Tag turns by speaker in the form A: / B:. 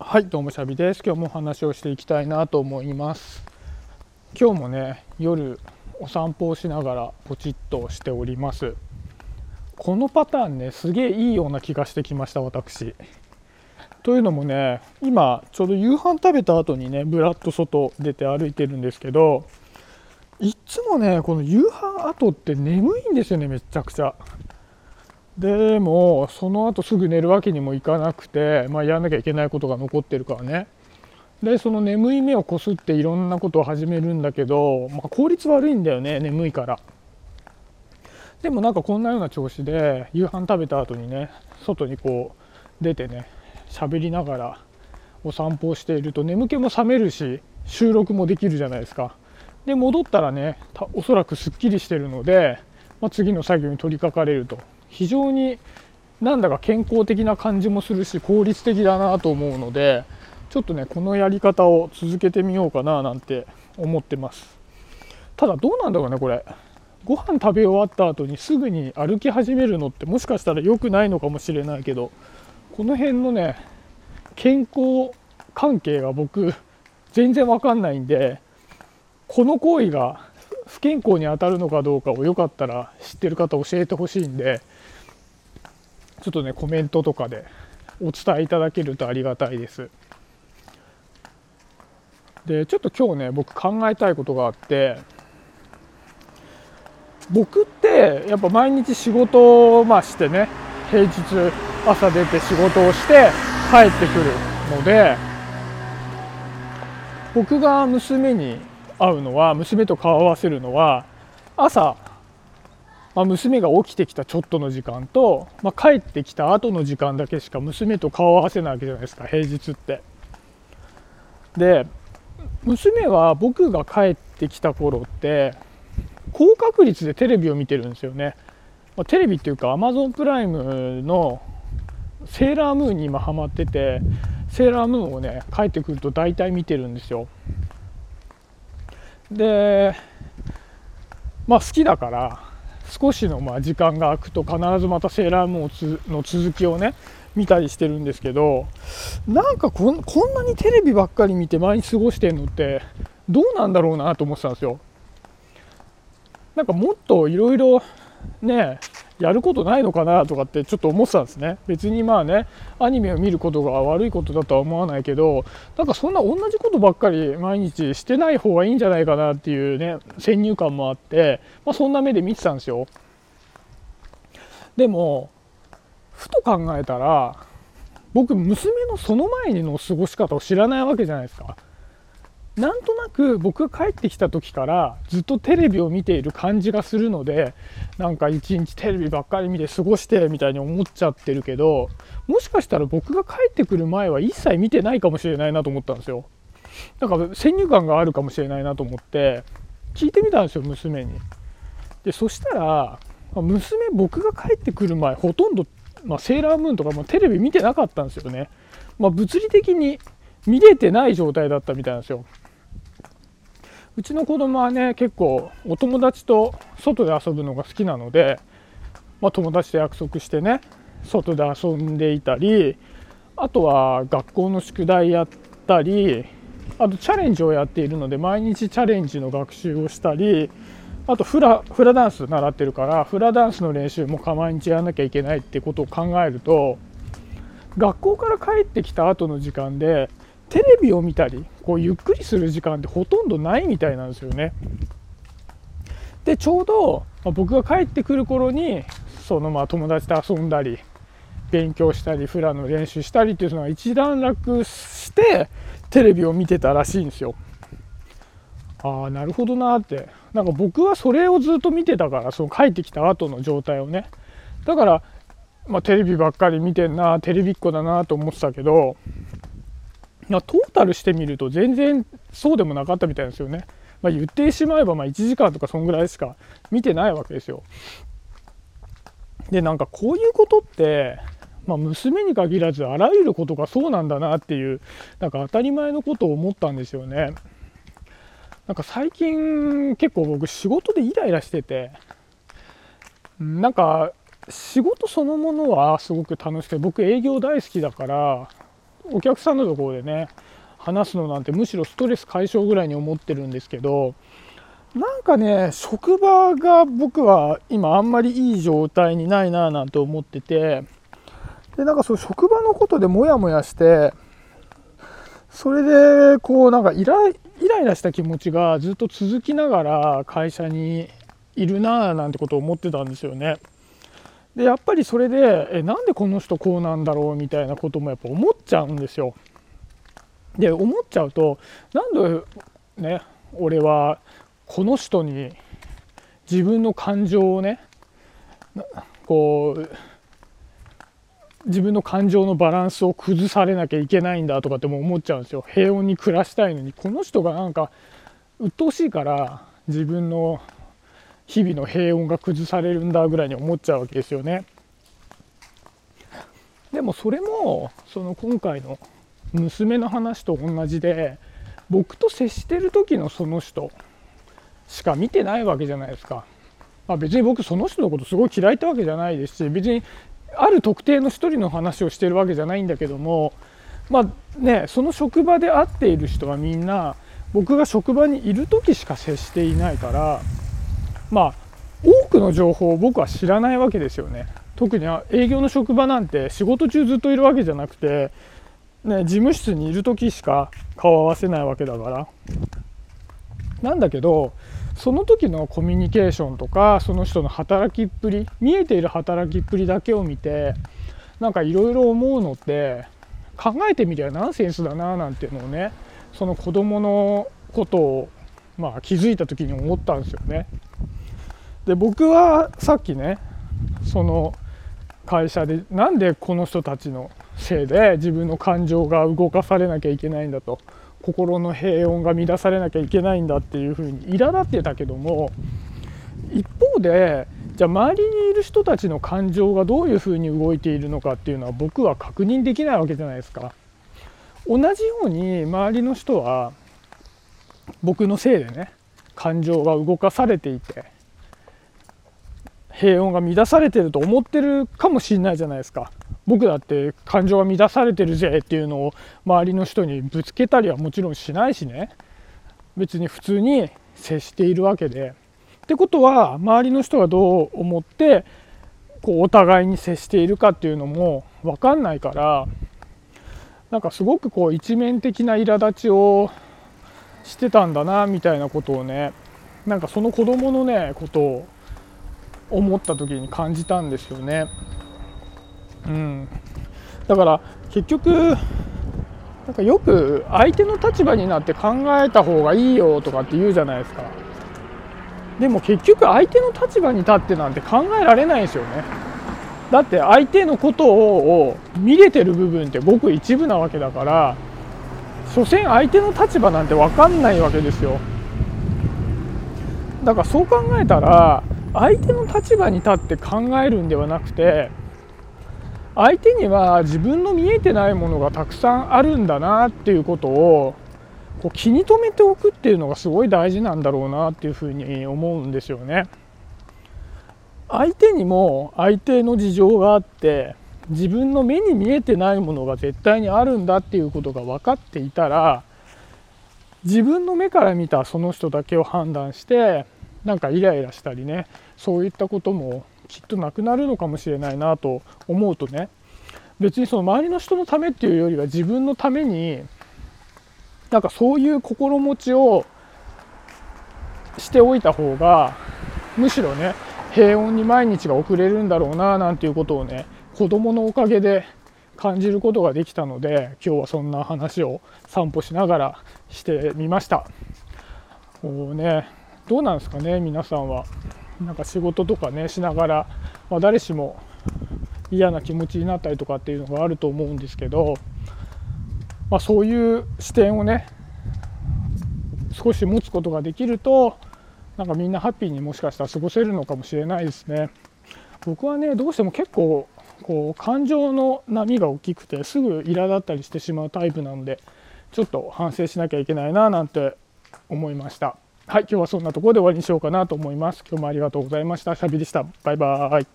A: はいどうもシャビです。今日もお話をしていきたいなと思います。今日もね夜お散歩をしながらポチッとしております。このパターンねすげえいいような気がしてきました私。というのもね今ちょうど夕飯食べた後にねぶらっと外出て歩いてるんですけどいつもねこの夕飯後って眠いんですよねめちゃくちゃ。でもその後すぐ寝るわけにもいかなくて、まあ、やらなきゃいけないことが残ってるからね。でその眠い目をこすっていろんなことを始めるんだけど、まあ、効率悪いんだよね眠いから。でもなんかこんなような調子で夕飯食べた後にね外にこう出てね喋りながらお散歩をしていると眠気も覚めるし収録もできるじゃないですか。で戻ったらねおそらくすっきりしてるので、まあ、次の作業に取り掛かれると。非常になんだか健康的な感じもするし効率的だなと思うのでちょっとねこのやり方を続けてみようかななんて思ってます。ただどうなんだろうねこれ。ご飯食べ終わった後にすぐに歩き始めるのってもしかしたら良くないのかもしれないけどこの辺のね健康関係が僕全然わかんないんでこの行為が健康に当たるのかどうかをよかったら知ってる方教えてほしいんでちょっとねコメントとかでお伝えいただけるとありがたいです。でちょっと今日ね僕考えたいことがあって僕ってやっぱ毎日仕事をまあしてね平日朝出て仕事をして帰ってくるので僕が娘に会うのは娘と顔を合わせるのは朝まあ、娘が起きてきたちょっとの時間と、まあ、帰ってきた後の時間だけしか娘と顔を合わせないわけじゃないですか平日って。で娘は僕が帰ってきた頃って高確率でテレビを見てるんですよね。まあ、テレビっていうか Amazon プライムのセーラームーンに今ハマっててセーラームーンをね帰ってくると大体見てるんですよ。でまあ好きだから少しのまあ時間が空くと必ずまたセーラームーンの続きをね見たりしてるんですけどなんかこんこんなにテレビばっかり見て毎日過ごしてんのってどうなんだろうなと思ってたんですよ。なんかもっといろいろねやることないのかなとかってちょっと思ってたんですね。別にまあねアニメを見ることが悪いことだとは思わないけどなんかそんな同じことばっかり毎日してない方がいいんじゃないかなっていうね先入観もあって、まあ、そんな目で見てたんですよ。でもふと考えたら僕娘のその前の過ごし方を知らないわけじゃないですか。なんとなく僕が帰ってきた時からずっとテレビを見ている感じがするのでなんか一日テレビばっかり見て過ごしてみたいに思っちゃってるけどもしかしたら僕が帰ってくる前は一切見てないかもしれないなと思ったんですよ。だか先入観があるかもしれないなと思って聞いてみたんですよ娘に。でそしたら娘僕が帰ってくる前ほとんど、まあ、セーラームーンとか、まあ、テレビ見てなかったんですよね、まあ、物理的に見れてない状態だったみたいなんですよ。うちの子供はね結構お友達と外で遊ぶのが好きなので、まあ、友達と約束してね外で遊んでいたりあとは学校の宿題やったりあとチャレンジをやっているので毎日チャレンジの学習をしたりあとフラフラダンス習ってるからフラダンスの練習も毎日やらなきゃいけないってことを考えると学校から帰ってきた後の時間でテレビを見たりこうゆっくりする時間ってほとんどないみたいなんですよね。でちょうど、僕が帰ってくる頃にそのまあ友達と遊んだり勉強したりフラの練習したりっていうのは一段落してテレビを見てたらしいんですよ。ああなるほどなってなんか僕はそれをずっと見てたからその帰ってきた後の状態をねだから、まあ、テレビばっかり見てんなテレビっ子だなと思ってたけどトータルしてみると全然そうでもなかったみたいですよね。まあ、言ってしまえばま1時間とかそんぐらいしか見てないわけですよ。でなんかこういうことって、まあ、娘に限らずあらゆることがそうなんだなっていうなんか当たり前のことを思ったんですよね。なんか最近結構僕仕事でイライラしててなんか仕事そのものはすごく楽しくて僕営業大好きだからお客さんのところでね話すのなんてむしろストレス解消ぐらいに思ってるんですけどなんかね職場が僕は今あんまりいい状態にないななんて思っててでなんかそう職場のことでモヤモヤしてそれでこうなんかイライラした気持ちがずっと続きながら会社にいるななんてことを思ってたんですよね。でやっぱりそれでえなんでこの人こうなんだろうみたいなこともやっぱ思っちゃうんですよ。で思っちゃうとなんでね俺はこの人に自分の感情をねこう自分の感情のバランスを崩されなきゃいけないんだとかっても思っちゃうんですよ平穏に暮らしたいのにこの人がなんか鬱陶しいから自分の日々の平穏が崩されるんだぐらいに思っちゃうわけですよね。でもそれもその今回の娘の話と同じで僕と接してる時のその人しか見てないわけじゃないですか、まあ、別に僕その人のことすごい嫌いってわけじゃないですし別にある特定の一人の話をしてるわけじゃないんだけどもまあねその職場で会っている人はみんな僕が職場にいる時しか接していないからまあ多くの情報を僕は知らないわけですよね特に営業の職場なんて仕事中ずっといるわけじゃなくてね、事務室にいる時しか顔を合わせないわけだからなんだけどその時のコミュニケーションとかその人の働きっぷり見えている働きっぷりだけを見てなんかいろいろ思うのって考えてみりゃナンセンスだななんていうのをねその子供のことをまあ気づいた時に思ったんですよね。で僕はさっきねその会社でなんでこの人たちのせいで自分の感情が動かされなきゃいけないんだと心の平穏が乱されなきゃいけないんだっていうふうに苛立ってたけども一方でじゃあ周りにいる人たちの感情がどういうふうに動いているのかっていうのは僕は確認できないわけじゃないですか。同じように周りの人は僕のせいでね感情が動かされていて平穏が乱されてると思ってるかもしれないじゃないですか僕だって感情が乱されてるぜっていうのを周りの人にぶつけたりはもちろんしないしね別に普通に接しているわけで。ってことは周りの人がどう思ってこうお互いに接しているかっていうのも分かんないからなんかすごくこう一面的な苛立ちをしてたんだなみたいなことをねなんかその子供のねことを思った時に感じたんですよね。うん、だから結局なんかよく相手の立場になって考えた方がいいよとかって言うじゃないですか。でも結局相手の立場に立ってなんて考えられないですよね。だって相手のことを見れてる部分ってごく一部なわけだから所詮相手の立場なんて分かんないわけですよ。だからそう考えたら相手の立場に立って考えるんではなくて相手には自分の見えてないものがたくさんあるんだなっていうことをこう気に留めておくっていうのがすごい大事なんだろうなっていうふうに思うんですよね。相手にも相手の事情があって自分の目に見えてないものが絶対にあるんだっていうことが分かっていたら自分の目から見たその人だけを判断してなんかイライラしたりねそういったこともきっとなくなるのかもしれないなと思うとね別にその周りの人のためっていうよりは自分のためになんかそういう心持ちをしておいた方がむしろね平穏に毎日が送れるんだろうななんていうことをね子供のおかげで感じることができたので今日はそんな話を散歩しながらしてみました。もうねどうなんですかね皆さんは。なんか仕事とかねしながら、まあ、誰しも嫌な気持ちになったりとかっていうのがあると思うんですけど、まあ、そういう視点をね少し持つことができるとなんかみんなハッピーにもしかしたら過ごせるのかもしれないですね。僕はねどうしても結構こう感情の波が大きくてすぐ苛立ったりしてしまうタイプなのでちょっと反省しなきゃいけないななんて思いました。はい、今日はそんなところで終わりにしようかなと思います。今日もありがとうございました。シャビでした。バイバーイ。